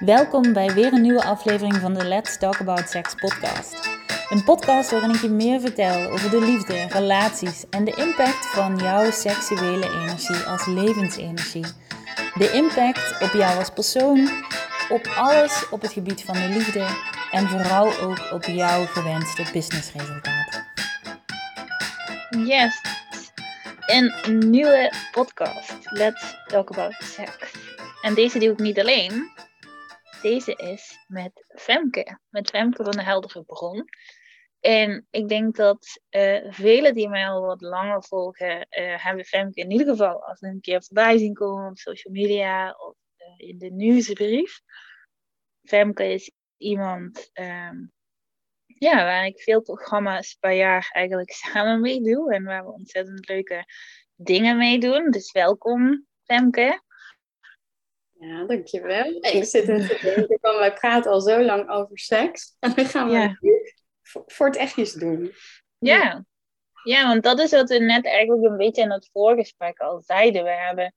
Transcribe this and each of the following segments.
Welkom bij weer een nieuwe aflevering van de Let's Talk About Sex podcast. Een podcast waarin ik je meer vertel over de liefde, relaties en de impact van jouw seksuele energie als levensenergie. De impact op jou als persoon, op alles op het gebied van de liefde en vooral ook op jouw gewenste businessresultaten. Yes, een nieuwe podcast. Let's talk about sex. En deze doe ik niet alleen. Deze is met Femke. Met Femke van de Heldere Bron. En ik denk dat uh, velen die mij al wat langer volgen, uh, hebben Femke in ieder geval als een keer voorbij zien komen op social media of uh, in de nieuwsbrief. Femke is iemand um, ja, waar ik veel programma's per jaar eigenlijk samen mee doe. En waar we ontzettend leuke dingen mee doen. Dus welkom, Femke. Ja, dankjewel. Ik zit in te denken van, wij praten al zo lang over seks. En dan gaan we ja. voor, voor het echtjes doen. Ja. ja, want dat is wat we net eigenlijk een beetje in het voorgesprek al zeiden. We hebben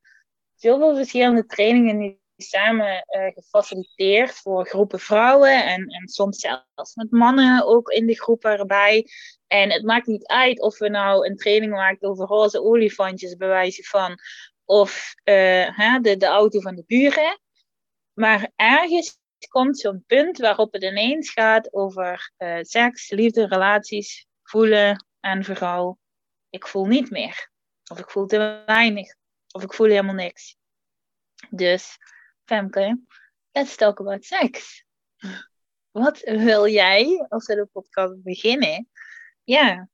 zoveel verschillende trainingen nu samen uh, gefaciliteerd voor groepen vrouwen en, en soms zelfs met mannen ook in de groepen erbij. En het maakt niet uit of we nou een training maken over roze olifantjes, bij wijze van, of hè, de, de auto van de buren. Maar ergens komt zo'n punt waarop het ineens gaat over uh, seks, liefde, relaties, voelen en vooral, ik voel niet meer. Of ik voel te weinig. Of ik voel helemaal niks. Dus Femke, let's talk about sex. Wat wil jij, als we de podcast beginnen? Ja,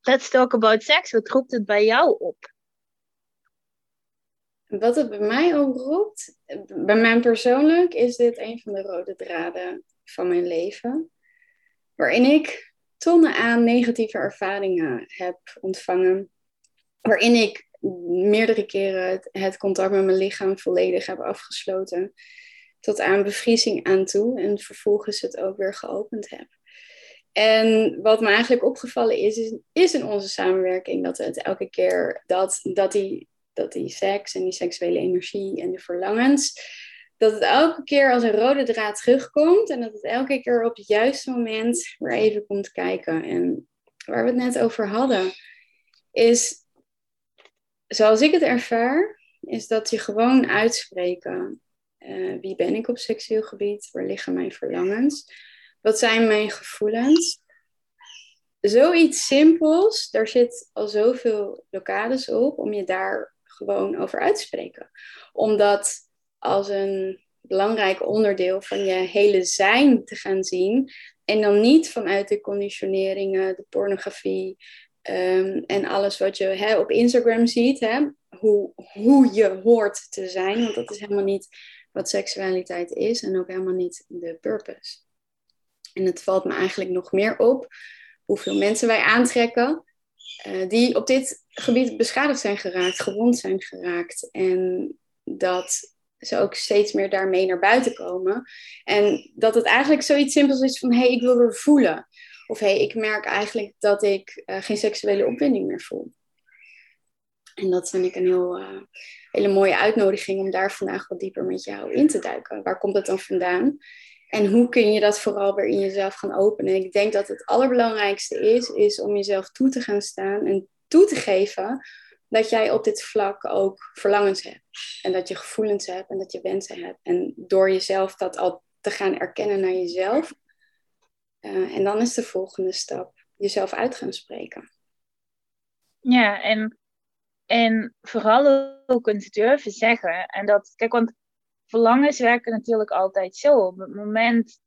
let's talk about sex. Wat roept het bij jou op? Wat het bij mij oproept, bij mij persoonlijk, is dit een van de rode draden van mijn leven. Waarin ik tonnen aan negatieve ervaringen heb ontvangen. Waarin ik meerdere keren het, contact met mijn lichaam volledig heb afgesloten. Tot aan bevriezing aan toe. En vervolgens het ook weer geopend heb. En wat me eigenlijk opgevallen is, is, in onze samenwerking dat het elke keer dat, dat, die, dat die seks en die seksuele energie en de verlangens, dat het elke keer als een rode draad terugkomt en dat het elke keer op het juiste moment weer even komt kijken. En waar we het net over hadden, is zoals ik het ervaar, is dat je gewoon uitspreken. Uh, wie ben ik op seksueel gebied? Waar liggen mijn verlangens? Wat zijn mijn gevoelens? Zoiets simpels, daar zit al zoveel blokkades op om je daar gewoon over uit te spreken. Omdat als een belangrijk onderdeel van je hele zijn te gaan zien. En dan niet vanuit de conditioneringen, de pornografie, Ehm, en alles wat je hè, op Instagram ziet, hè, hoe, hoe je hoort te zijn, want dat is helemaal niet wat seksualiteit is en ook helemaal niet de purpose. En het valt me eigenlijk nog meer op hoeveel mensen wij aantrekken uh, die op dit gebied beschadigd zijn geraakt, gewond zijn geraakt. En dat ze ook steeds meer daarmee naar buiten komen. En dat het eigenlijk zoiets simpels is van, hé, hey, ik wil weer voelen. Of hé, hey, ik merk eigenlijk dat ik uh, geen seksuele opwinding meer voel. En dat vind ik een heel, uh, hele mooie uitnodiging om daar vandaag wat dieper met jou in te duiken. Waar komt dat dan vandaan? En hoe kun je dat vooral weer in jezelf gaan openen? ik denk dat het allerbelangrijkste is, is om jezelf toe te gaan staan en toe te geven dat jij op dit vlak ook verlangens hebt. En dat je gevoelens hebt en dat je wensen hebt. En door jezelf dat al te gaan erkennen naar jezelf, uh, en dan is de volgende stap jezelf uit gaan spreken. Ja, en, en vooral ook eens durven zeggen. En dat, kijk, want verlangens werken natuurlijk altijd zo. Op het moment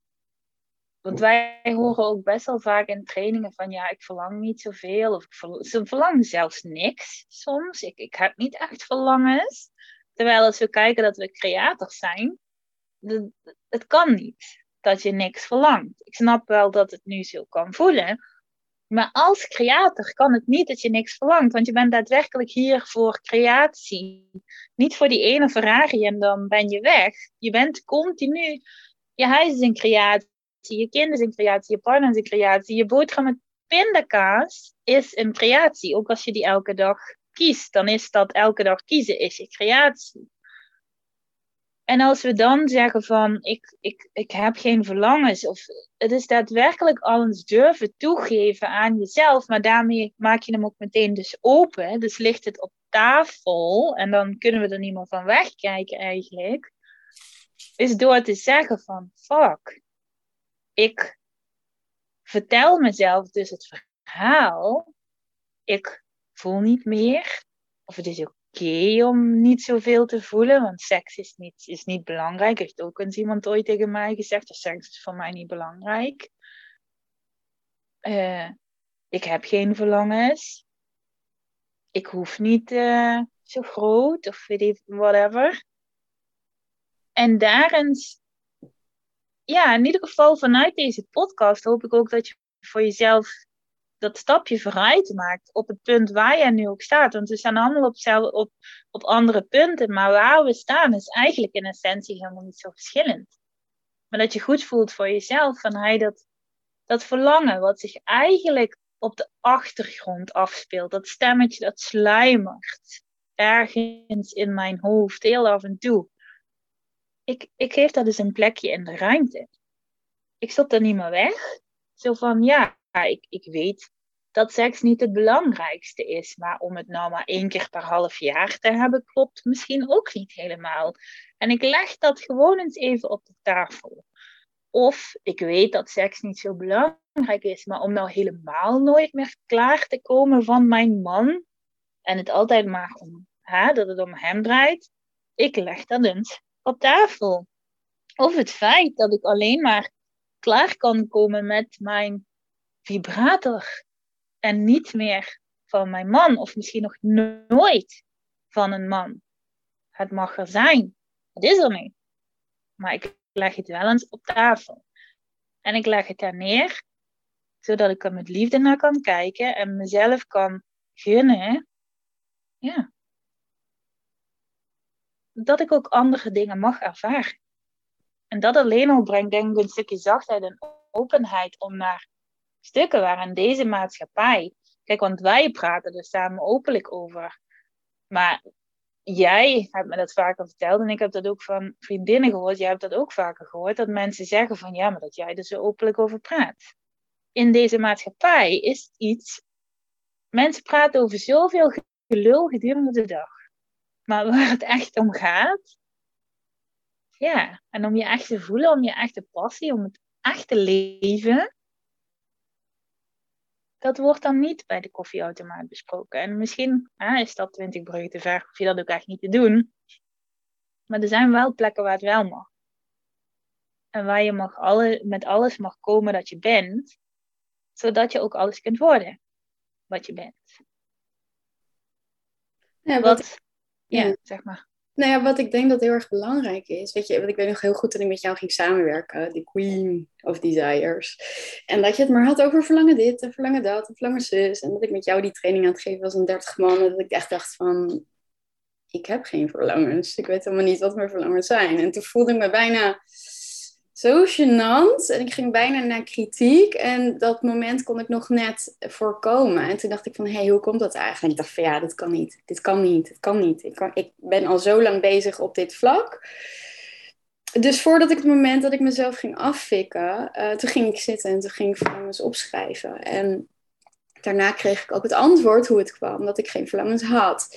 want wij horen ook best wel vaak in trainingen van ja, ik verlang niet zoveel. Of ik verlang, ze verlangen zelfs niks soms. Ik, ik heb niet echt verlangens. Terwijl als we kijken dat we creators zijn, het kan niet dat je niks verlangt. Ik snap wel dat het nu zo kan voelen. Maar als creator kan het niet dat je niks verlangt. Want je bent daadwerkelijk hier voor creatie. Niet voor die ene Ferrari en dan ben je weg. Je bent continu. Je huis is een creatie. Je kind is een creatie. Je partner is een creatie. Je boterham met pindakaas is een creatie. Ook als je die elke dag kiest. Dan is dat elke dag kiezen is je creatie. En als we dan zeggen van ik, ik, ik heb geen verlangens, of het is daadwerkelijk alles durven toegeven aan jezelf, maar daarmee maak je hem ook meteen dus open. Dus ligt het op tafel en dan kunnen we er niet meer van wegkijken eigenlijk. Is door te zeggen van fuck, ik vertel mezelf dus het verhaal, ik voel niet meer, of het is oké om niet zoveel te voelen, want seks is niet, is niet belangrijk. Heeft ook eens iemand ooit tegen mij gezegd, dus seks is voor mij niet belangrijk. Uh, ik heb geen verlangens. Ik hoef niet uh, zo groot of whatever. En daarin, ja, in ieder geval vanuit deze podcast hoop ik ook dat je voor jezelf dat stapje vooruit maakt op het punt waar je nu ook staat. Want we staan allemaal op, op, op andere punten, maar waar we staan is eigenlijk in essentie helemaal niet zo verschillend. Maar dat je goed voelt voor jezelf van hij dat, dat verlangen wat zich eigenlijk op de achtergrond afspeelt. Dat stemmetje dat sluimert ergens in mijn hoofd, heel af en toe. Ik, ik geef dat eens een plekje in de ruimte. Ik stop dat niet meer weg. Zo van, ja, ik, ik weet dat seks niet het belangrijkste is. Maar om het nou maar één keer per half jaar te hebben, klopt misschien ook niet helemaal. En ik leg dat gewoon eens even op de tafel. Of ik weet dat seks niet zo belangrijk is, maar om nou helemaal nooit meer klaar te komen van mijn man en het altijd maar om, hè, dat het om hem draait, ik leg dat eens op tafel. Of het feit dat ik alleen maar klaar kan komen met mijn vibrator en niet meer van mijn man, of misschien nog nooit van een man. Het mag er zijn, het is er niet. Maar ik leg het wel eens op tafel. En ik leg het daar neer, zodat ik er met liefde naar kan kijken en mezelf kan gunnen. Ja. Dat ik ook andere dingen mag ervaren. En dat alleen al brengt, denk ik, een stukje zachtheid en openheid om naar stukken waarin deze maatschappij. Kijk, want wij praten er samen openlijk over. Maar jij hebt me dat vaker verteld en ik heb dat ook van vriendinnen gehoord. Jij hebt dat ook vaker gehoord. Dat mensen zeggen van ja, maar dat jij er zo openlijk over praat. In deze maatschappij is het iets. Mensen praten over zoveel gelul gedurende de dag. Maar waar het echt om gaat. Ja, en om je echt te voelen, om je echte passie, om het echte leven dat wordt dan niet bij de koffieautomaat besproken. En misschien is dat 20 bruggen te ver, of je dat ook echt niet te doen. Maar er zijn wel plekken waar het wel mag. En waar je mag alle, met alles mag komen dat je bent, zodat je ook alles kunt worden wat je bent. Ja, wat, ja, zeg maar. Nou ja, wat ik denk dat heel erg belangrijk is, weet je, want ik weet nog heel goed dat ik met jou ging samenwerken, de Queen of Desires. En dat je het maar had over verlangen dit en verlangen dat en verlangen zus. En dat ik met jou die training aan het geven was aan 30 man. En dat ik echt dacht van, ik heb geen verlangens. Ik weet helemaal niet wat mijn verlangens zijn. En toen voelde ik me bijna zo gênant. En ik ging bijna naar kritiek. En dat moment kon ik nog net voorkomen. En toen dacht ik van, hé, hey, hoe komt dat eigenlijk? Ik dacht van, ja, dit kan niet. Dit kan niet. Dit kan niet. Ik, kan, ik ben al zo lang bezig op dit vlak. Dus voordat ik het moment dat ik mezelf ging afvikken, uh, toen ging ik zitten en toen ging ik verlangens opschrijven. En daarna kreeg ik ook het antwoord hoe het kwam, dat ik geen verlangens had.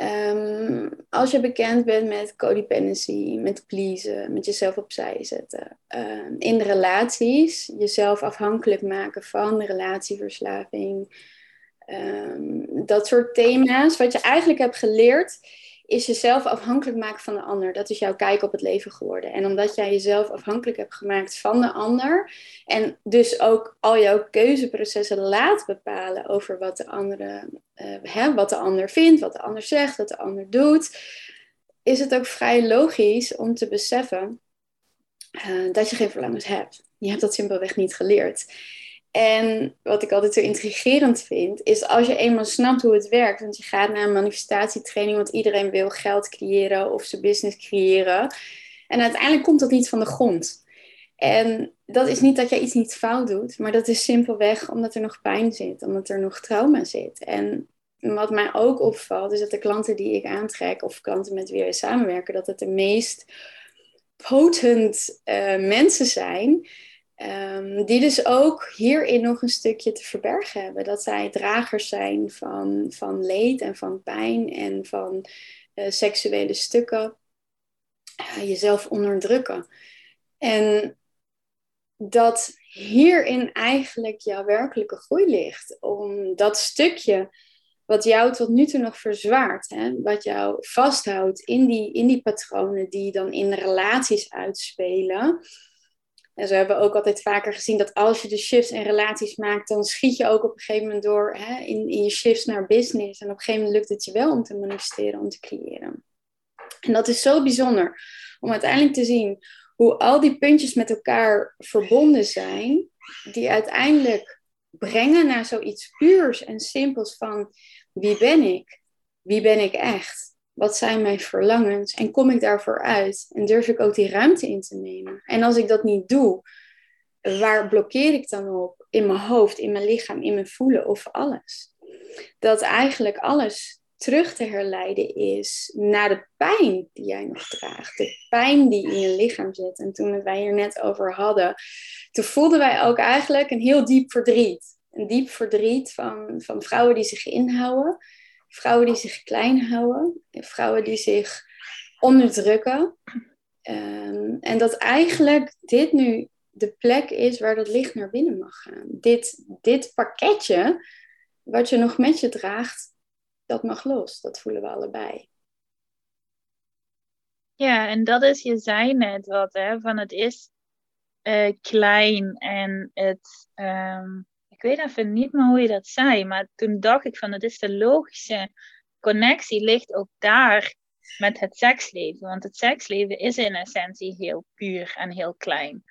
Um, als je bekend bent met codependency, met pleasen, met jezelf opzij zetten, um, in de relaties, jezelf afhankelijk maken van de relatieverslaving, um, dat soort thema's, wat je eigenlijk hebt geleerd, is jezelf afhankelijk maken van de ander. Dat is jouw kijk op het leven geworden. En omdat jij jezelf afhankelijk hebt gemaakt van de ander en dus ook al jouw keuzeprocessen laat bepalen over wat de, andere, uh, hè, wat de ander vindt, wat de ander zegt, wat de ander doet, is het ook vrij logisch om te beseffen uh, dat je geen verlangens hebt. Je hebt dat simpelweg niet geleerd. En wat ik altijd zo intrigerend vind, is als je eenmaal snapt hoe het werkt, want je gaat naar een manifestatietraining, want iedereen wil geld creëren of zijn business creëren. En uiteindelijk komt dat niet van de grond. En dat is niet dat jij iets niet fout doet, maar dat is simpelweg omdat er nog pijn zit, omdat er nog trauma zit. En wat mij ook opvalt, is dat de klanten die ik aantrek, of klanten met wie we samenwerken, dat het de meest potent uh, mensen zijn. Um, die dus ook hierin nog een stukje te verbergen hebben. Dat zij dragers zijn van, van leed en van pijn en van uh, seksuele stukken. Uh, jezelf onderdrukken. En dat hierin eigenlijk jouw werkelijke groei ligt. Om dat stukje wat jou tot nu toe nog verzwaart, hè? wat jou vasthoudt in die, in die patronen die dan in relaties uitspelen. En zo hebben we ook altijd vaker gezien dat als je de shifts en relaties maakt, dan schiet je ook op een gegeven moment door hè, in, in je shifts naar business. En op een gegeven moment lukt het je wel om te manifesteren, om te creëren. En dat is zo bijzonder om uiteindelijk te zien hoe al die puntjes met elkaar verbonden zijn, die uiteindelijk brengen naar zoiets puurs en simpels van wie ben ik? Wie ben ik echt? Wat zijn mijn verlangens? En kom ik daarvoor uit? En durf ik ook die ruimte in te nemen? En als ik dat niet doe, waar blokkeer ik dan op? In mijn hoofd, in mijn lichaam, in mijn voelen of alles? Dat eigenlijk alles terug te herleiden is naar de pijn die jij nog draagt. De pijn die in je lichaam zit. En toen wij hier net over hadden, toen voelden wij ook eigenlijk een heel diep verdriet. Een diep verdriet van, van vrouwen die zich inhouden, vrouwen die zich klein houden, vrouwen die zich onderdrukken. Um, en dat eigenlijk dit nu de plek is waar dat licht naar binnen mag gaan. Dit, dit pakketje wat je nog met je draagt, dat mag los. Dat voelen we allebei. Ja, en dat is, je zei net wat, hè, van het is uh, klein en het, um, ik weet even niet meer hoe je dat zei, maar toen dacht ik van het is de logische connectie ligt ook daar met het seksleven. Want het seksleven is in essentie heel puur en heel klein.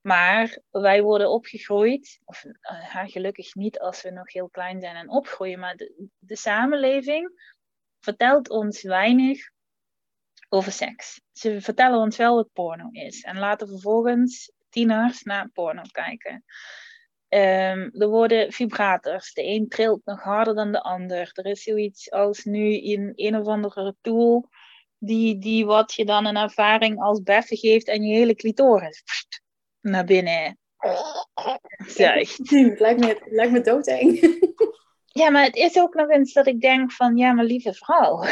Maar wij worden opgegroeid, of uh, gelukkig niet als we nog heel klein zijn en opgroeien, maar de, de samenleving vertelt ons weinig over seks. Ze vertellen ons wel wat porno is en laten vervolgens tieners naar porno kijken. Um, er worden vibrators. De een trilt nog harder dan de ander. Er is zoiets als nu in een of andere tool die, die wat je dan een ervaring als beffen geeft en je hele clitoris naar binnen zuigt. Het lijkt me, het lijkt me doodeng. Ja, maar het is ook nog eens dat ik denk van, ja, maar lieve vrouw.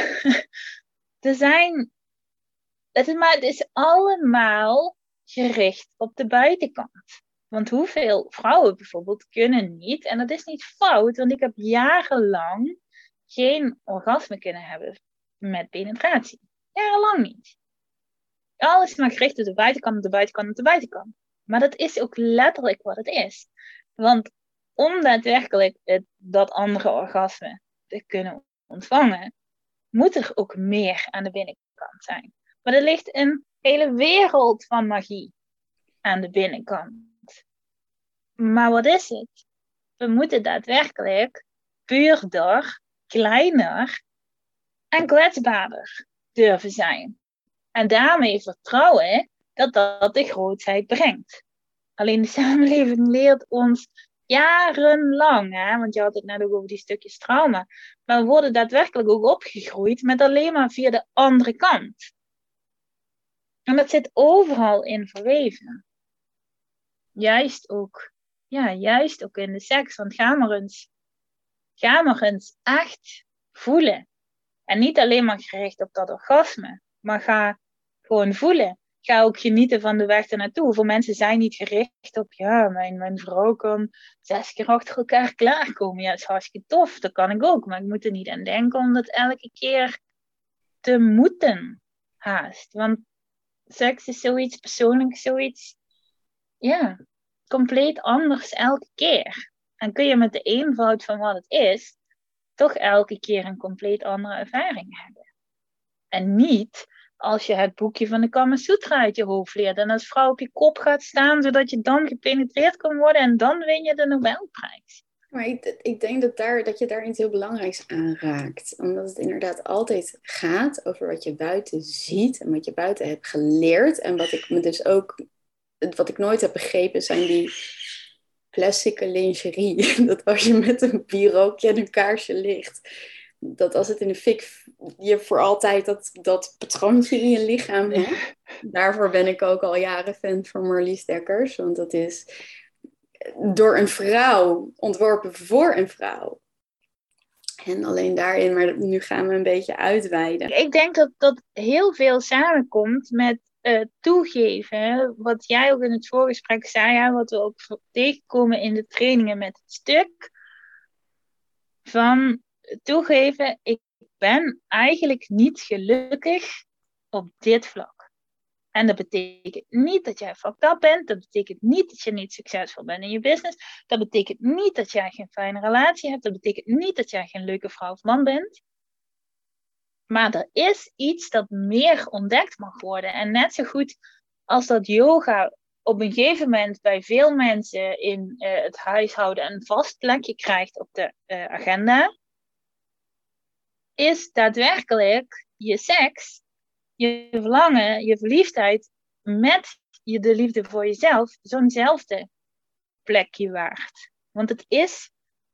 er zijn, het is, maar het is allemaal gericht op de buitenkant. Want hoeveel vrouwen bijvoorbeeld kunnen niet, en dat is niet fout, want ik heb jarenlang geen orgasme kunnen hebben met penetratie. Jarenlang niet. Alles maar gericht op de buitenkant, op de buitenkant, op de buitenkant. Maar dat is ook letterlijk wat het is. Want om daadwerkelijk het, dat andere orgasme te kunnen ontvangen, moet er ook meer aan de binnenkant zijn. Maar er ligt een hele wereld van magie aan de binnenkant. Maar wat is het? We moeten daadwerkelijk puurder, kleiner en kwetsbaarder durven zijn. En daarmee vertrouwen dat dat de grootheid brengt. Alleen de samenleving leert ons jarenlang, hè, want je had het net ook over die stukjes trauma, maar we worden daadwerkelijk ook opgegroeid met alleen maar via de andere kant. En dat zit overal in verweven. Juist ook, ja, juist ook in de seks, want ga maar eens, ga maar eens echt voelen. En niet alleen maar gericht op dat orgasme, maar ga gewoon voelen ga ook genieten van de weg ernaartoe. Voor mensen zijn niet gericht op, ja, mijn, mijn vrouw kan zes keer achter elkaar klaarkomen. Ja, dat is hartstikke tof, dat kan ik ook. Maar ik moet er niet aan denken om dat elke keer te moeten haast. Want seks is zoiets persoonlijk, zoiets, ja, compleet anders elke keer. En kun je met de eenvoud van wat het is, toch elke keer een compleet andere ervaring hebben. En niet als je het boekje van de Kama Sutra uit je hoofd leert en als vrouw op je kop gaat staan, zodat je dan gepenetreerd kan worden en dan win je de Nobelprijs. Maar ik, ik denk dat, daar, dat je daar iets heel belangrijks aanraakt. Omdat het inderdaad altijd gaat over wat je buiten ziet en wat je buiten hebt geleerd. En wat ik me dus ook, wat ik nooit heb begrepen, zijn die plastic lingerie. Dat als je met een bureaukje en een kaarsje ligt, dat als het in de fik je voor altijd dat, dat patroontje in je lichaam hebt. Daarvoor ben ik ook al jaren fan van Marlies Dekkers. Want dat is door een vrouw ontworpen voor een vrouw. En alleen daarin, maar nu gaan we een beetje uitweiden. Ik denk dat dat heel veel samenkomt met uh, toegeven. Wat jij ook in het voorgesprek zei, hè, wat we ook tegenkomen in de trainingen met het stuk. Van toegeven, ik ben eigenlijk niet gelukkig op dit vlak. En dat betekent niet dat jij fucked up bent. Dat betekent niet dat je niet succesvol bent in je business. Dat betekent niet dat jij geen fijne relatie hebt. Dat betekent niet dat jij geen leuke vrouw of man bent. Maar er is iets dat meer ontdekt mag worden. En net zo goed als dat yoga op een gegeven moment bij veel mensen in uh, het huishouden een vast plekje krijgt op de uh, agenda, is daadwerkelijk je seks je verlangen, je verliefdheid met je de liefde voor jezelf zo'nzelfde plekje waard. Want het is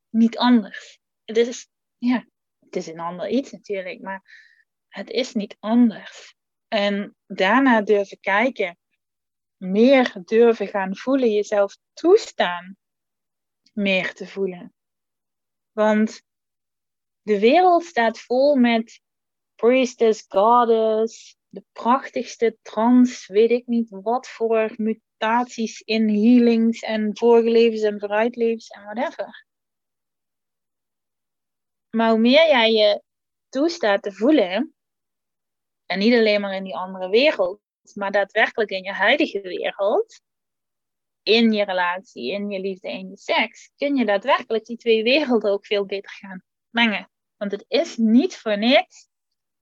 niet anders. Het is, ja, het is een ander iets natuurlijk, maar het is niet anders. En daarna durven kijken, meer durven gaan voelen, jezelf toestaan meer te voelen. Want de wereld staat vol met priestess, goddess, de prachtigste trans, weet ik niet wat voor mutaties in healings en vorige levens en vooruitlevens en whatever. Maar hoe meer jij je toestaat te voelen, en niet alleen maar in die andere wereld, maar daadwerkelijk in je huidige wereld, in je relatie, in je liefde, in je seks, kun je daadwerkelijk die twee werelden ook veel beter gaan mengen. Want het is niet voor niks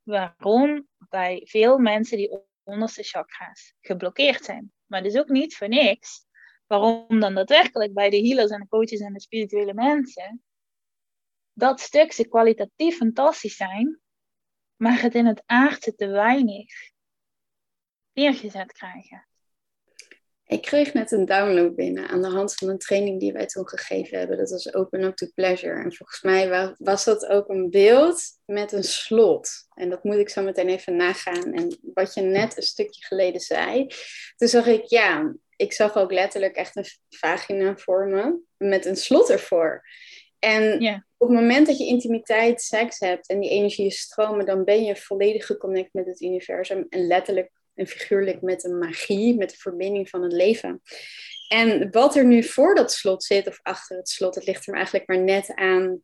waarom bij veel mensen die onderste chakra's geblokkeerd zijn. Maar het is ook niet voor niks waarom dan daadwerkelijk bij de healers en de coaches en de spirituele mensen dat stuk ze kwalitatief fantastisch zijn, maar het in het aardse te weinig neergezet krijgen. Ik kreeg net een download binnen aan de hand van een training die wij toen gegeven hebben. Dat was Open Up to Pleasure. En volgens mij was dat ook een beeld met een slot. En dat moet ik zo meteen even nagaan. En wat je net een stukje geleden zei. Toen zag ik, ja, ik zag ook letterlijk echt een vagina vormen met een slot ervoor. En op het moment dat je intimiteit, seks hebt en die energieën stromen, dan ben je volledig geconnect met het universum. En letterlijk en figuurlijk met de magie, met de verbinding van het leven. En wat er nu voor dat slot zit, of achter het slot, het ligt er eigenlijk maar net aan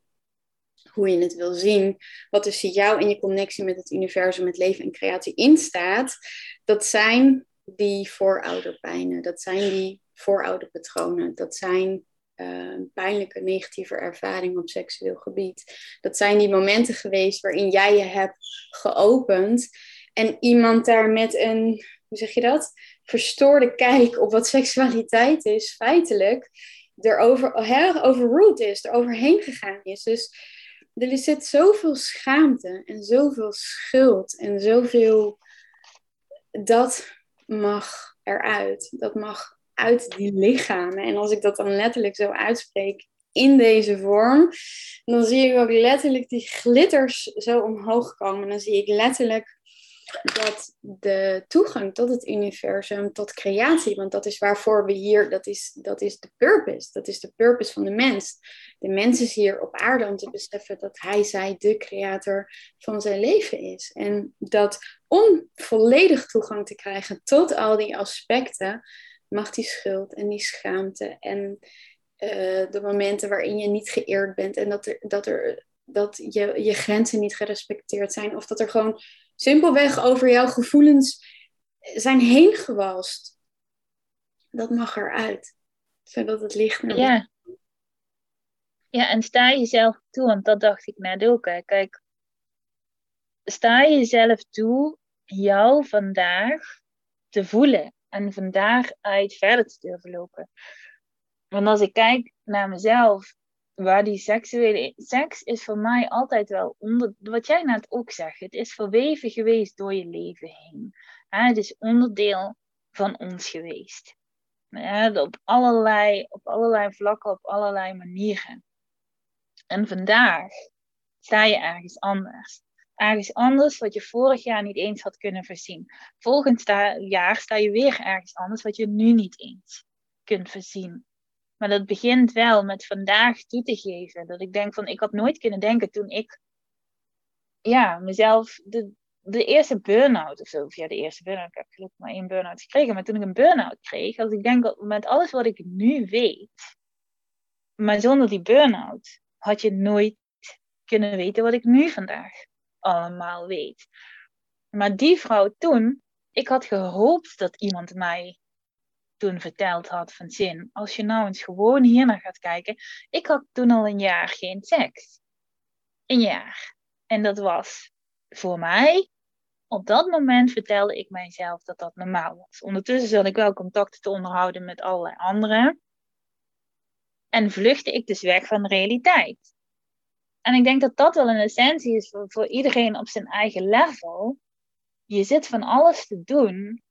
hoe je het wil zien. Wat tussen jou en je connectie met het universum, met leven en creatie instaat, dat zijn die voorouderpijnen, dat zijn die voorouderpatronen, dat zijn uh, pijnlijke negatieve ervaringen op seksueel gebied. Dat zijn die momenten geweest waarin jij je hebt geopend en iemand daar met een, hoe zeg je dat? Verstoorde kijk op wat seksualiteit is, feitelijk, erover overruled is, er overheen gegaan is. Dus er zit zoveel schaamte en zoveel schuld en zoveel. Dat mag eruit. Dat mag uit die lichamen. En als ik dat dan letterlijk zo uitspreek in deze vorm, dan zie ik ook letterlijk die glitters zo omhoog komen. Dan zie ik letterlijk dat de toegang tot het universum, tot creatie, want dat is waarvoor we hier, dat is, dat is de purpose, dat is de purpose van de mens. De mens is hier op aarde om te beseffen dat hij, zij, de creator van zijn leven is. En dat om volledig toegang te krijgen tot al die aspecten, mag die schuld en die schaamte en uh, de momenten waarin je niet geëerd bent en dat, er, dat, er, dat je, je grenzen niet gerespecteerd zijn of dat er gewoon simpelweg over jouw gevoelens zijn heen gewalst. Dat mag eruit. Zodat het licht naar Ja. Ja, en sta jezelf toe, want dat dacht ik net ook. Hè. Kijk, sta jezelf toe jou vandaag te voelen en vandaag uit verder te durven lopen. Want als ik kijk naar mezelf, waar die seksuele seks is voor mij altijd wel onder, wat jij net ook zegt, het is verweven geweest door je leven heen. het is onderdeel van ons geweest. op, allerlei, op allerlei vlakken, op allerlei manieren. En vandaag sta je ergens anders. Ergens anders wat je vorig jaar niet eens had kunnen voorzien. Volgend jaar sta je weer ergens anders wat je nu niet eens kunt voorzien. Maar dat begint wel met vandaag toe te geven. Dat ik denk van, ik had nooit kunnen denken toen ik ja, mezelf de, de eerste burn-out of zo. Ja, de eerste burn-out. Ik heb gelukkig maar één burn-out gekregen. Maar toen ik een burn-out kreeg, als ik denk met alles wat ik nu weet, maar zonder die burn-out had je nooit kunnen weten wat ik nu vandaag allemaal weet. Maar die vrouw toen, ik had gehoopt dat iemand mij toen verteld had van zin. Als je nou eens gewoon hier naar gaat kijken. Ik had toen al een jaar geen seks. Een jaar. En dat was voor mij. Op dat moment vertelde ik mijzelf dat dat normaal was. Ondertussen zat ik wel contacten te onderhouden met allerlei anderen. En vluchtte ik dus weg van de realiteit. En ik denk dat dat wel een essentie is voor, iedereen op zijn eigen level. Je zit van alles te doen,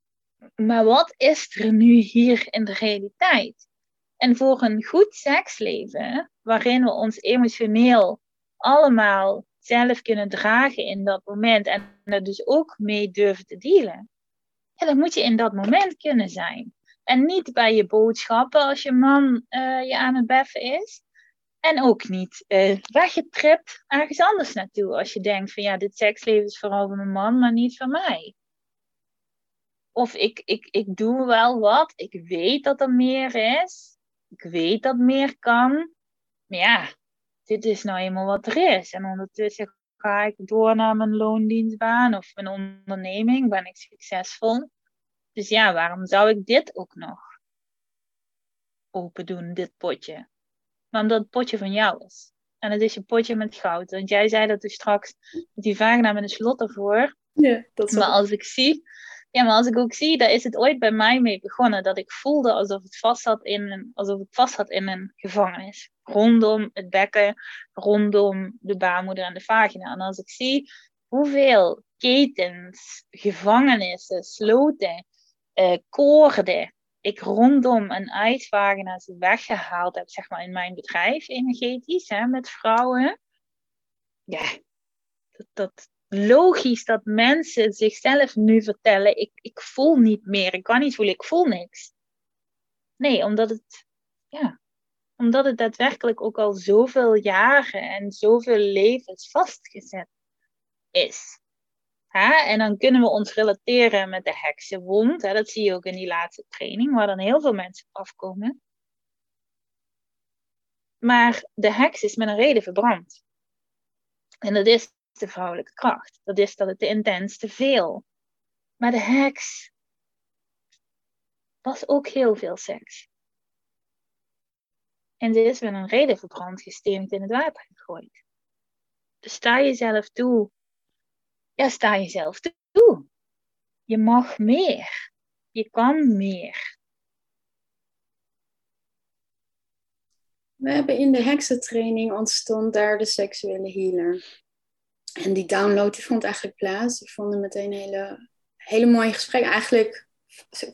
maar wat is er nu hier in de realiteit? En voor een goed seksleven, waarin we ons emotioneel allemaal zelf kunnen dragen in dat moment en er dus ook mee durven te dealen, ja, dan moet je in dat moment kunnen zijn. En niet bij je boodschappen als je man uh, je aan het beffen is. En ook niet uh, weggetript ergens anders naartoe. Als je denkt van ja, dit seksleven is vooral voor mijn man, maar niet voor mij. Of ik, ik, ik doe wel wat. Ik weet dat er meer is. Ik weet dat meer kan. Maar ja, dit is nou eenmaal wat er is. En ondertussen ga ik door naar mijn loondienstbaan of mijn onderneming. Ben ik succesvol. Dus ja, waarom zou ik dit ook nog open doen, dit potje? Maar omdat het potje van jou is. En het is je potje met goud. Want jij zei dat dus straks die vagina met een slot ervoor. Ja, dat is Maar als ik zie, ja, maar als ik ook zie, daar is het ooit bij mij mee begonnen. Dat ik voelde alsof het vast zat in een, alsof het vast zat in een gevangenis. Rondom het bekken, rondom de baarmoeder en de vagina. En als ik zie hoeveel ketens, gevangenissen, sloten, uh, koorden ik rondom een uitvagina's weggehaald heb, zeg maar, in mijn bedrijf energetisch, hè, met vrouwen. Ja, dat, dat, logisch dat mensen zichzelf nu vertellen: ik, ik voel niet meer, ik kan niet voelen, ik voel niks. Nee, omdat het, ja, omdat het daadwerkelijk ook al zoveel jaren en zoveel levens vastgezet is. En dan kunnen we ons relateren met de heksenwond. Hè? Dat zie je ook in die laatste training, waar dan heel veel mensen afkomen. Maar de heks is met een reden verbrand. En dat is de vrouwelijke kracht. Dat is dat het te intens, te veel. Maar de heks was ook heel veel seks. En ze is met een reden verbrand, gesteend in het water gegooid. Dus sta jezelf toe ja, sta jezelf toe. Je mag meer. Je kan meer. We hebben in de heksentraining ontstond daar de seksuele healer. En die download vond eigenlijk plaats. We vonden meteen een hele, hele mooie gesprek. Eigenlijk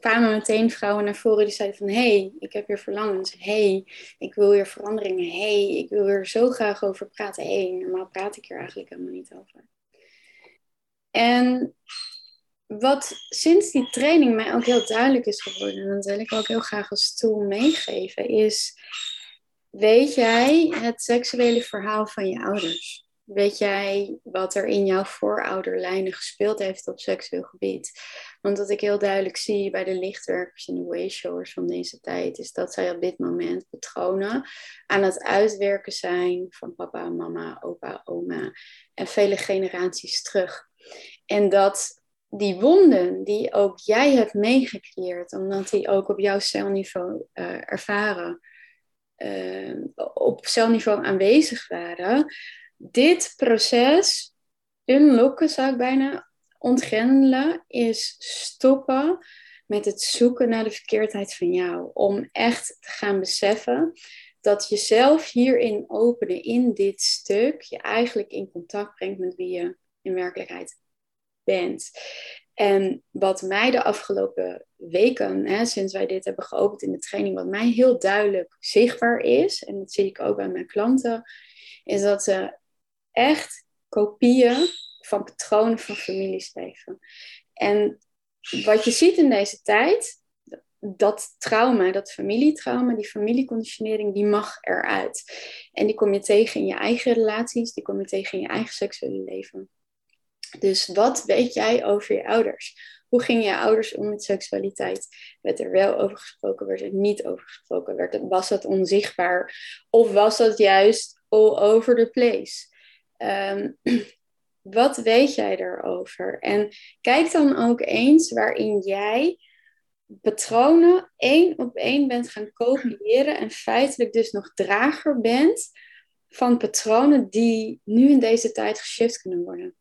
kwamen meteen vrouwen naar voren die zeiden van... hé, hey, ik heb weer verlangens. Hé, hey, ik wil weer veranderingen. Hé, hey, ik wil er zo graag over praten. Hey, normaal praat ik er eigenlijk helemaal niet over. En wat sinds die training mij ook heel duidelijk is geworden, en dat wil ik ook heel graag als tool meegeven, is: weet jij het seksuele verhaal van je ouders? Weet jij wat er in jouw voorouderlijnen gespeeld heeft op seksueel gebied? Want wat ik heel duidelijk zie bij de lichtwerkers en de wayshowers van deze tijd, is dat zij op dit moment patronen aan het uitwerken zijn van papa, mama, opa, oma en vele generaties terug. En dat die wonden die ook jij hebt meegecreëerd, omdat die ook op jouw celniveau uh, ervaren, uh, op celniveau aanwezig waren, dit proces unlocken zou ik bijna ontgrendelen, is stoppen met het zoeken naar de verkeerdheid van jou. Om echt te gaan beseffen dat jezelf hierin openen, in dit stuk, je eigenlijk in contact brengt met wie je in werkelijkheid bent. En wat mij de afgelopen weken, hè, sinds wij dit hebben geopend in de training, wat mij heel duidelijk zichtbaar is, en dat zie ik ook bij mijn klanten, is dat ze echt kopieën van patronen van families leven. En wat je ziet in deze tijd, dat trauma, dat familietrauma, die familieconditionering, die mag eruit. En die kom je tegen in je eigen relaties, die kom je tegen in je eigen seksuele leven. Dus wat weet jij over je ouders? Hoe gingen je ouders om met seksualiteit? Werd er wel over gesproken, werd er niet over gesproken? Werd was dat onzichtbaar? Of was dat juist all over the place? Ehm, wat weet jij daarover? En kijk dan ook eens waarin jij patronen één op één bent gaan kopiëren en feitelijk dus nog drager bent van patronen die nu in deze tijd geshift kunnen worden.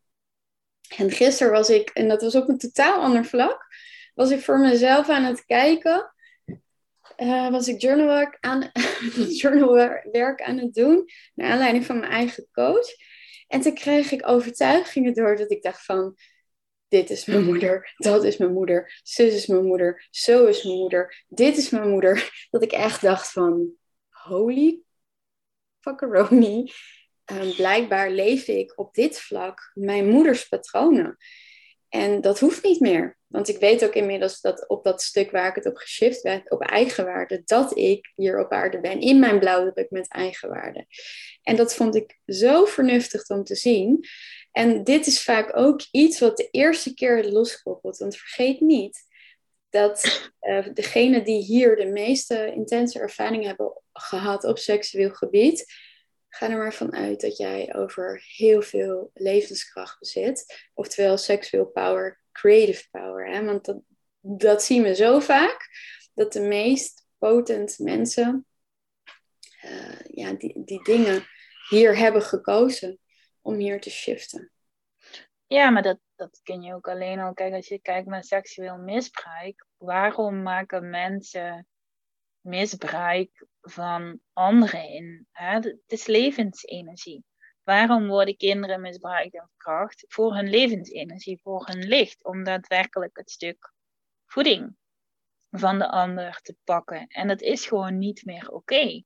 En gisteren was ik, en dat was op een totaal ander vlak, was ik voor mezelf aan het kijken. Uh, was ik journalwerk aan, aan het doen, naar aanleiding van mijn eigen coach. En toen kreeg ik overtuigingen door dat ik dacht van, dit is mijn moeder, dat is mijn moeder, zus is mijn moeder, zo is mijn moeder, dit is mijn moeder. Dat ik echt dacht van, holy fuckeroni. Um, blijkbaar leef ik op dit vlak mijn moeders patronen. En dat hoeft niet meer. Want ik weet ook inmiddels dat op dat stuk waar ik het op geshift werd, op eigenwaarde, dat ik hier op aarde ben, in mijn blauwdruk met eigenwaarde. En dat vond ik zo vernuftig om te zien. En dit is vaak ook iets wat de eerste keer loskoppelt. Want vergeet niet dat uh, degenen die hier de meeste intense ervaring hebben gehad op seksueel gebied, ga er maar vanuit dat jij over heel veel levenskracht bezit. Oftewel seksueel power, creative power. Hè? Want dat, zien we zo vaak, dat de meest potent mensen uh, ja, die, die dingen hier hebben gekozen om hier te shiften. Ja, maar dat, dat kun je ook alleen al kijken als je kijkt naar seksueel misbruik. Waarom maken mensen misbruik van anderen in? Hè? Het is levensenergie. Waarom worden kinderen misbruikt en verkracht? Voor hun levensenergie, voor hun licht, om daadwerkelijk het stuk voeding van de ander te pakken. En dat is gewoon niet meer oké.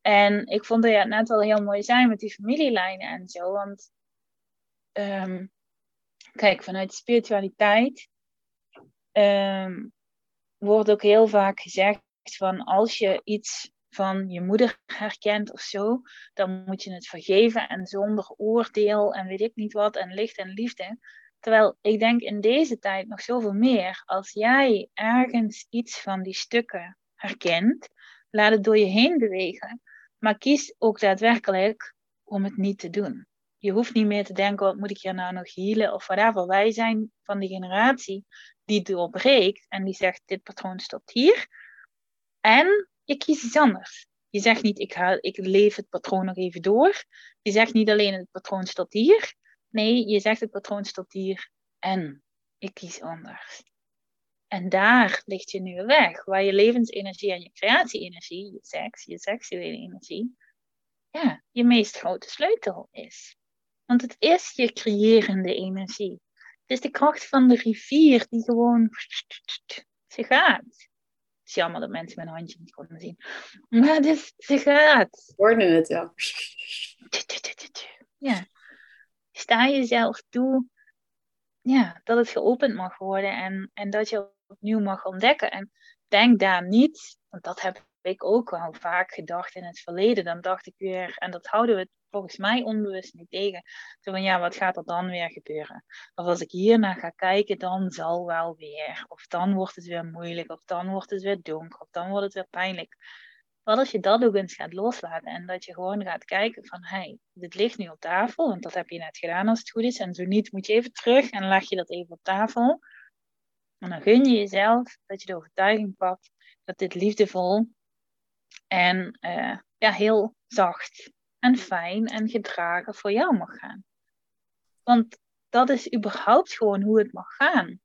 En ik vond het net wel heel mooi zijn met die familielijnen en zo. Want um, kijk, vanuit spiritualiteit um, wordt ook heel vaak gezegd van als je iets van je moeder herkent of zo, dan moet je het vergeven en zonder oordeel en weet ik niet wat en licht en liefde. Terwijl ik denk in deze tijd nog zoveel meer. Als jij ergens iets van die stukken herkent, laat het door je heen bewegen. Maar kies ook daadwerkelijk om het niet te doen. Je hoeft niet meer te denken, wat moet ik hier nou nog healen of whatever. Wij zijn van die generatie die doorbreekt en die zegt, dit patroon stopt hier. En je kiest iets anders. Je zegt niet, ik, ik leef het patroon nog even door. Je zegt niet alleen, het patroon stopt hier. Nee, je zegt, het patroon stopt hier en ik kies anders. En daar ligt je nieuwe weg, waar je levensenergie en je creatieenergie, je seks, je seksuele energie, ja, je meest grote sleutel is. Want het is je creërende energie. Het is de kracht van de rivier die gewoon ze gaat. Het is jammer dat mensen mijn handje niet konden zien. Maar dus, ze gaat. Hoorden het wel. Ja. Sta jezelf toe ja, dat het geopend mag worden en, en dat je opnieuw mag ontdekken. En denk daar niet, want dat heb ik ook wel vaak gedacht in het verleden. Dan dacht ik weer, en dat houden we volgens mij onbewust niet tegen. Zo van ja, wat gaat er dan weer gebeuren? Of als ik hier naar ga kijken, dan zal wel weer. Of dan wordt het weer moeilijk, of dan wordt het weer donker, of dan wordt het weer pijnlijk. Wat als je dat ook eens gaat loslaten en dat je gewoon gaat kijken van hé, hey, dit ligt nu op tafel, want dat heb je net gedaan als het goed is. En zo niet, moet je even terug en leg je dat even op tafel. En dan gun je jezelf dat je de overtuiging pakt dat dit liefdevol en uh, ja, heel zacht en fijn en gedragen voor jou mag gaan. Want dat is überhaupt gewoon hoe het mag gaan.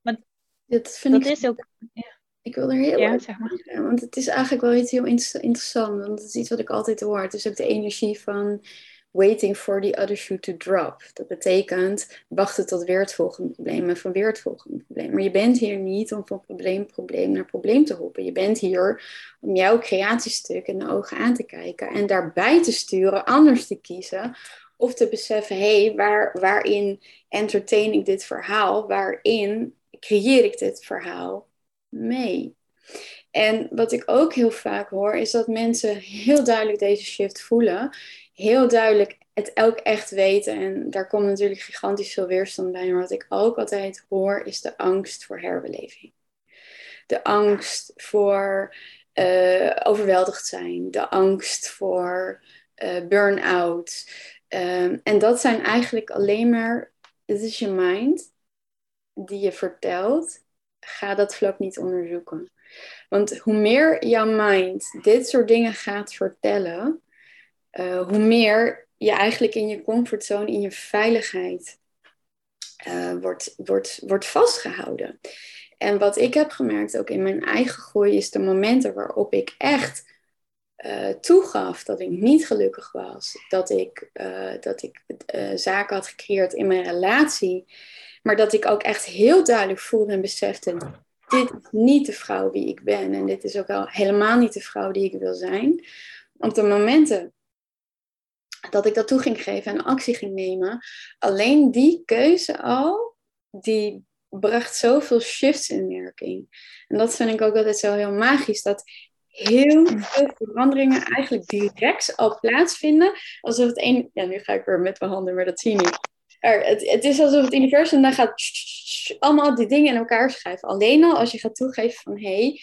Maar dat, vind dat ik... is ook. Ja. Ik wil er heel ja, zeg maar. want het is eigenlijk wel iets heel interessant. Want het is iets wat ik altijd hoor. Het is ook de energie van waiting for the other shoe to drop. Dat betekent wachten tot weer het volgende probleem en van weer het volgende probleem. Maar je bent hier niet om van probleem, probleem naar probleem te hoppen. Je bent hier om jouw creatiestuk in de ogen aan te kijken en daarbij te sturen, anders te kiezen Of te beseffen, hé, hey, waar, waarin entertain ik dit verhaal? Waarin creëer ik dit verhaal mee? En wat ik ook heel vaak hoor, is dat mensen heel duidelijk deze shift voelen. Heel duidelijk het ook echt weten. En daar komt natuurlijk gigantisch veel weerstand bij. Maar wat ik ook altijd hoor, is de angst voor herbeleving. De angst voor uh, overweldigd zijn. De angst voor uh, burn-out. Um, en dat zijn eigenlijk alleen maar, het is je mind die je vertelt. Ga dat vlak niet onderzoeken. Want hoe meer jouw mind dit soort dingen gaat vertellen, uh, hoe meer je eigenlijk in je comfortzone, in je veiligheid uh, wordt, wordt, wordt vastgehouden. En wat ik heb gemerkt ook in mijn eigen groei, is de momenten waarop ik echt uh, toegaf dat ik niet gelukkig was. Dat ik, dat ik zaken had gecreëerd in mijn relatie. Maar dat ik ook echt heel duidelijk voelde en besefte: dit is niet de vrouw wie ik ben. En dit is ook al helemaal niet de vrouw die ik wil zijn. Op de momenten dat ik dat toe ging geven en actie ging nemen, alleen die keuze al, die bracht zoveel shifts in werking. En dat vind ik ook altijd zo heel magisch, dat heel veel veranderingen eigenlijk direct al plaatsvinden. Alsof het een, ja nu ga ik weer met mijn handen, maar dat zie je niet. het, het is alsof het universum dan gaat allemaal die dingen in elkaar schrijven. Alleen al als je gaat toegeven van hé, hey,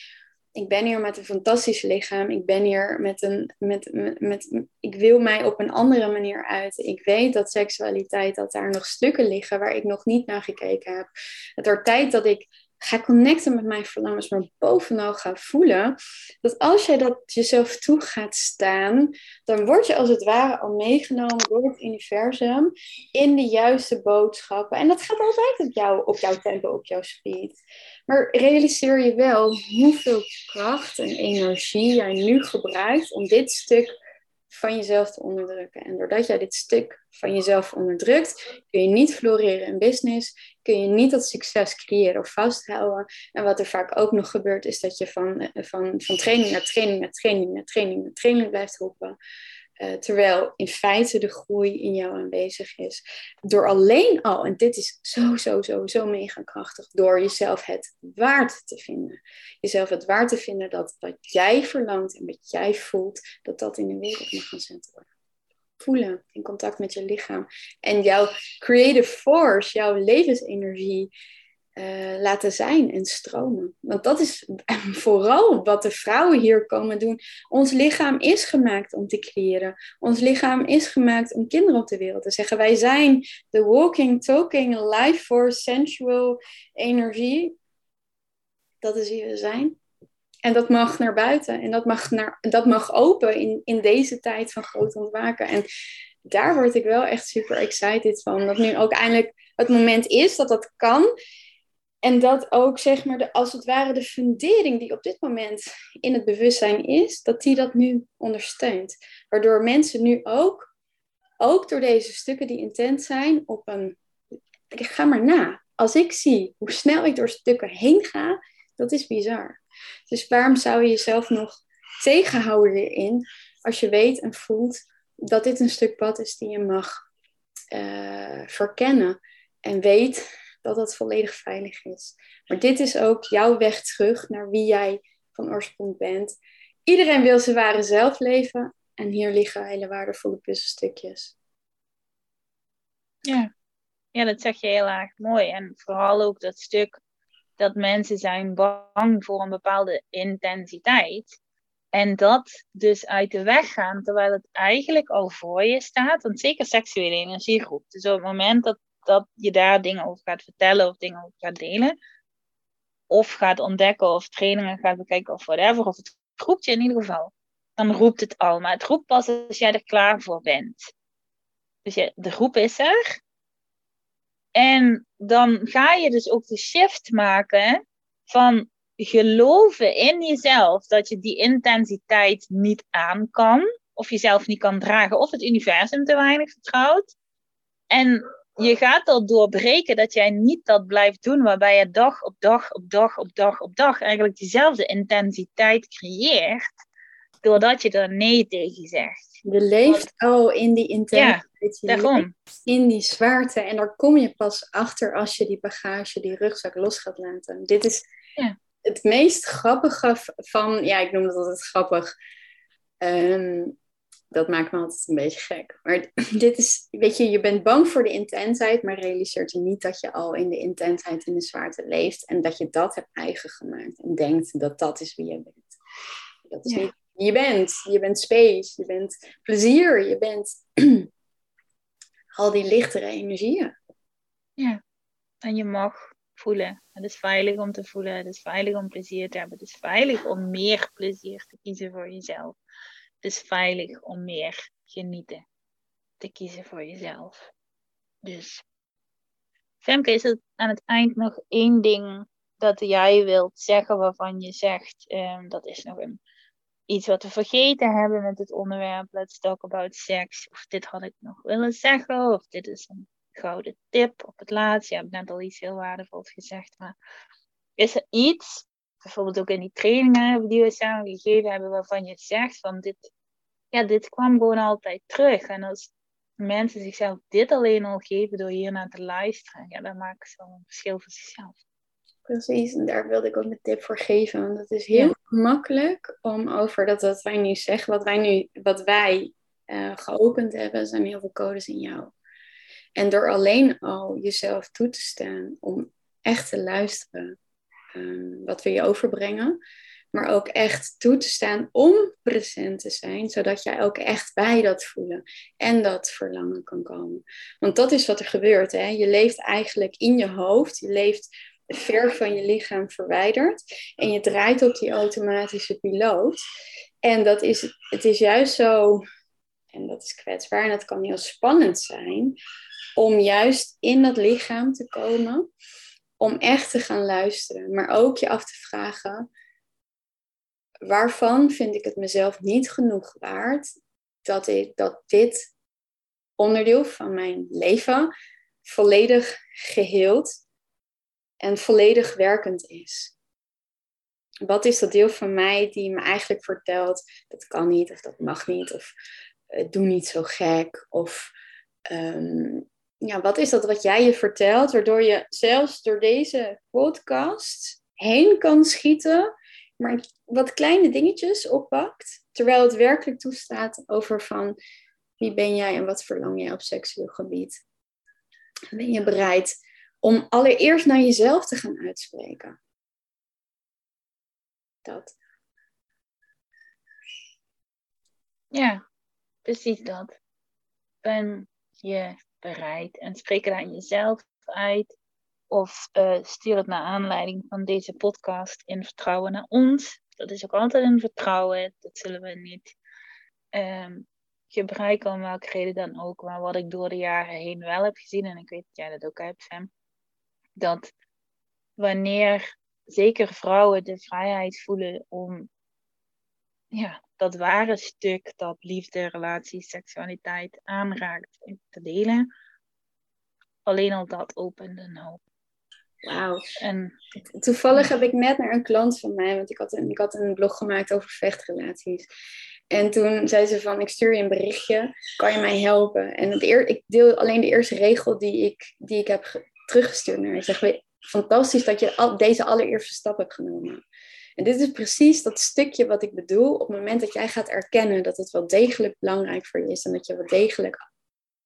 ik ben hier met een fantastisch lichaam. Ik ben hier met een. Met, met, ik wil mij op een andere manier uiten. Ik weet dat seksualiteit, dat daar nog stukken liggen waar ik nog niet naar gekeken heb. Het wordt tijd dat ik ga connecten met mijn verlangens, maar bovenal ga voelen. Dat als jij dat jezelf toe gaat staan, dan word je als het ware al meegenomen door het universum in de juiste boodschappen. En dat gaat altijd op, jou, op jouw tempo, op jouw speed. Maar realiseer je wel hoeveel kracht en energie jij nu gebruikt om dit stuk van jezelf te onderdrukken. En doordat jij dit stuk van jezelf onderdrukt, kun je niet floreren in business, kun je niet dat succes creëren of vasthouden. En wat er vaak ook nog gebeurt, is dat je van, van, van training naar training naar training naar training naar training blijft roepen. Uh, terwijl in feite de groei in jou aanwezig is. Door alleen al, en dit is zo, zo, zo, zo mega krachtig, door jezelf het waard te vinden. Jezelf het waard te vinden dat wat jij verlangt en wat jij voelt, dat dat in de wereld mag gaan worden. Voelen, in contact met je lichaam. En jouw creative force, jouw levensenergie, uh, laten zijn en stromen. Want dat is vooral wat de vrouwen hier komen doen. Ons lichaam is gemaakt om te creëren. Ons lichaam is gemaakt om kinderen op de wereld te zeggen. Wij zijn de walking, talking, life force, sensual energie. Dat is wie we zijn. En dat mag naar buiten. En dat mag, naar, dat mag open in, in deze tijd van groot ontwaken. En daar word ik wel echt super excited van. Dat nu ook eindelijk het moment is dat dat kan. En dat ook, zeg maar, de, als het ware de fundering die op dit moment in het bewustzijn is, dat die dat nu ondersteunt. Waardoor mensen nu ook, ook door deze stukken die intent zijn, op een. Ik ga maar na. Als ik zie hoe snel ik door stukken heen ga, dat is bizar. Dus waarom zou je jezelf nog tegenhouden hierin, als je weet en voelt dat dit een stuk pad is die je mag uh, verkennen en weet dat dat volledig veilig is. Maar dit is ook jouw weg terug naar wie jij van oorsprong bent. Iedereen wil zijn ware zelf leven en hier liggen hele waardevolle puzzelstukjes. Ja. ja, dat zeg je heel erg mooi. En vooral ook dat stuk dat mensen zijn bang voor een bepaalde intensiteit. En dat dus uit de weg gaan, terwijl het eigenlijk al voor je staat. Want zeker seksuele energiegroep. Dus op het moment dat dat je daar dingen over gaat vertellen of dingen over gaat delen. Of gaat ontdekken of trainingen gaat bekijken of whatever. Of het roept je in ieder geval. Dan roept het al. Maar het roept pas als jij er klaar voor bent. Dus je, de groep is er. En dan ga je dus ook de shift maken van geloven in jezelf dat je die intensiteit niet aan kan. Of jezelf niet kan dragen. Of het universum te weinig vertrouwt. En je gaat dat doorbreken dat jij niet dat blijft doen waarbij je dag op dag op dag op dag op dag eigenlijk diezelfde intensiteit creëert, doordat je er nee tegen zegt. Je leeft al in die intensiteit. daarom. In die zwaarte. En daar kom je pas achter als je die bagage, die rugzak los gaat laten. Dit is ja. het meest grappige van, ja, ik noem het altijd grappig. Ehm, dat maakt me altijd een beetje gek. Maar dit is, weet je, je bent bang voor de intensheid, maar realiseert je niet dat je al in de intensheid in de zwaarte leeft en dat je dat hebt eigen gemaakt en denkt dat dat is wie je bent. Dat is niet wie je bent. Je bent space, je bent plezier, je bent al die lichtere energieën. Ja, en je mag voelen. Het is veilig om te voelen, het is veilig om plezier te hebben, het is veilig om meer plezier te kiezen voor jezelf. Is veilig om meer genieten te kiezen voor jezelf. Dus, Femke, is er aan het eind nog één ding dat jij wilt zeggen waarvan je zegt, um, dat is nog een, iets wat we vergeten hebben met het onderwerp Let's Talk About Sex. Of dit had ik nog willen zeggen, of dit is een gouden tip op het laatst. Je hebt net al iets heel waardevols gezegd, maar is er iets bijvoorbeeld ook in die trainingen die we samen gegeven hebben, waarvan je zegt van dit, ja, dit kwam gewoon altijd terug. En als mensen zichzelf dit alleen al geven door hier naar te luisteren, ja, dan maken ze wel een verschil voor zichzelf. Precies, en daar wilde ik ook een tip voor geven. Want het is heel makkelijk om over dat wat wij nu zeggen, wat wij nu, wat wij uh, geopend hebben, zijn heel veel codes in jou. En door alleen al jezelf toe te staan om echt te luisteren Ehm, wat we je overbrengen. Maar ook echt toe te staan om present te zijn, zodat jij ook echt bij dat voelen en dat verlangen kan komen. Want dat is wat er gebeurt. Hè? Je leeft eigenlijk in je hoofd, je leeft ver van je lichaam verwijderd en je draait op die automatische piloot. En dat is, het is juist zo, en dat is kwetsbaar en dat kan heel spannend zijn, om juist in dat lichaam te komen om echt te gaan luisteren, maar ook je af te vragen, waarvan vind ik het mezelf niet genoeg waard dat, ik, dat dit onderdeel van mijn leven volledig geheeld en volledig werkend is. Wat is dat deel van mij die me eigenlijk vertelt dat kan niet of dat mag niet of uh, doe niet zo gek of ehm, ja, wat is dat wat jij je vertelt, waardoor je zelfs door deze podcast heen kan schieten, maar wat kleine dingetjes oppakt, terwijl het werkelijk toestaat over van wie ben jij en wat verlang jij op seksueel gebied. Ben je bereid om allereerst naar jezelf te gaan uitspreken? Dat. Ja, precies dat. Ben je bereid. En spreek het aan jezelf uit. Of uh, stuur het naar aanleiding van deze podcast in vertrouwen naar ons. Dat is ook altijd een vertrouwen. Dat zullen we niet um, gebruiken om welke reden dan ook. Maar wat ik door de jaren heen wel heb gezien, en ik weet dat jij dat ook hebt, Sam. Dat wanneer zeker vrouwen de vrijheid voelen om ja, dat ware stuk dat liefde, relatie, seksualiteit aanraakt te delen. Alleen al dat opent een hoop. Wauw. En toevallig heb ik net naar een klant van mij, want ik had, een, ik had een blog gemaakt over vechtrelaties. En toen zei ze van, ik stuur je een berichtje, kan je mij helpen? En het eer, ik deel alleen de eerste regel die ik, die ik heb teruggestuurd naar. Ik zeg, fantastisch dat je al, deze allereerste stap hebt genomen. En dit is precies dat stukje wat ik bedoel. Op het moment dat jij gaat erkennen dat het wel degelijk belangrijk voor je is en dat je wel degelijk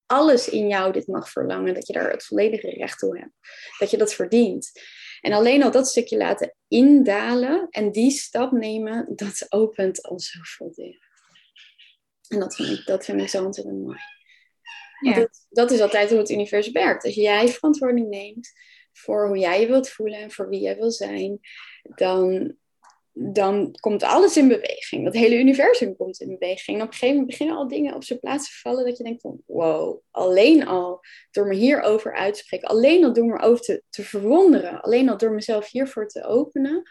alles in jou dit mag verlangen, dat je daar het volledige recht toe hebt, dat je dat verdient. En alleen al dat stukje laten indalen en die stap nemen, dat opent al zoveel dingen. En dat vind ik, dat vind ik zo ontzettend mooi. Ja. Dat, dat is altijd hoe het universum werkt. Als jij verantwoording neemt voor hoe jij je wilt voelen en voor wie jij wil zijn, dan dan komt alles in beweging. Dat hele universum komt in beweging. En op een gegeven moment beginnen al dingen op zijn plaats te vallen dat je denkt van wow, alleen al door me hierover uit te spreken, alleen al door me over te, te verwonderen, alleen al door mezelf hiervoor te openen,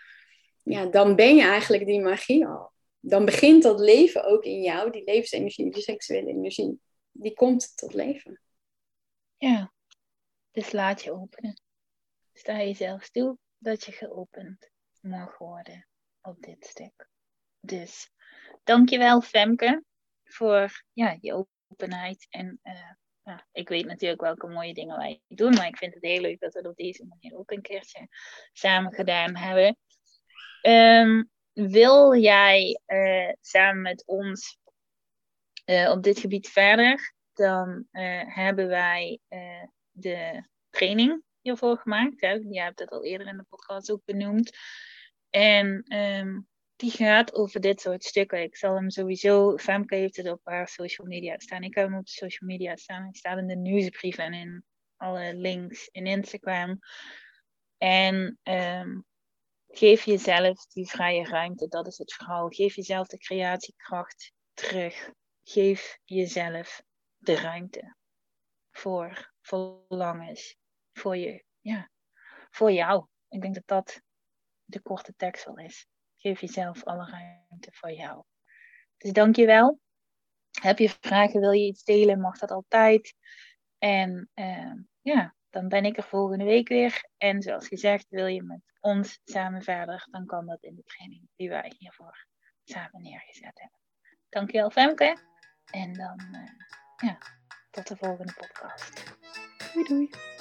ja, dan ben je eigenlijk die magie al. Dan begint dat leven ook in jou, die levensenergie, die seksuele energie, die komt tot leven. Ja, dus laat je openen. Sta jezelf stil dat je geopend mag worden op dit stuk. Dus dankjewel Femke voor ja, je openheid en uh, ja, ik weet natuurlijk welke mooie dingen wij doen, maar ik vind het heel leuk dat we het op deze manier ook een keertje samen gedaan hebben. Ehm, wil jij uh, samen met ons uh, op dit gebied verder, dan hebben wij de training hiervoor gemaakt. Hè? Je hebt het al eerder in de podcast ook benoemd. En um, die gaat over dit soort stukken. Ik zal hem sowieso, Femke heeft het op haar social media staan. Ik heb hem op social media staan. Hij staat in de nieuwsbrief en in alle links in Instagram. En um, geef jezelf die vrije ruimte, dat is het verhaal. Geef jezelf de creatiekracht terug. Geef jezelf de ruimte voor verlangens, voor je, ja, voor jou. Ik denk dat dat de korte tekst wel is. Geef jezelf alle ruimte voor jou. Dus dank je wel. Heb je vragen, wil je iets delen, mag dat altijd. En uh, ja, dan ben ik er volgende week weer. En zoals gezegd, wil je met ons samen verder, dan kan dat in de training die wij hiervoor samen neergezet hebben. Dankjewel Femke. En dan uh, ja, tot de volgende podcast. Doei doei.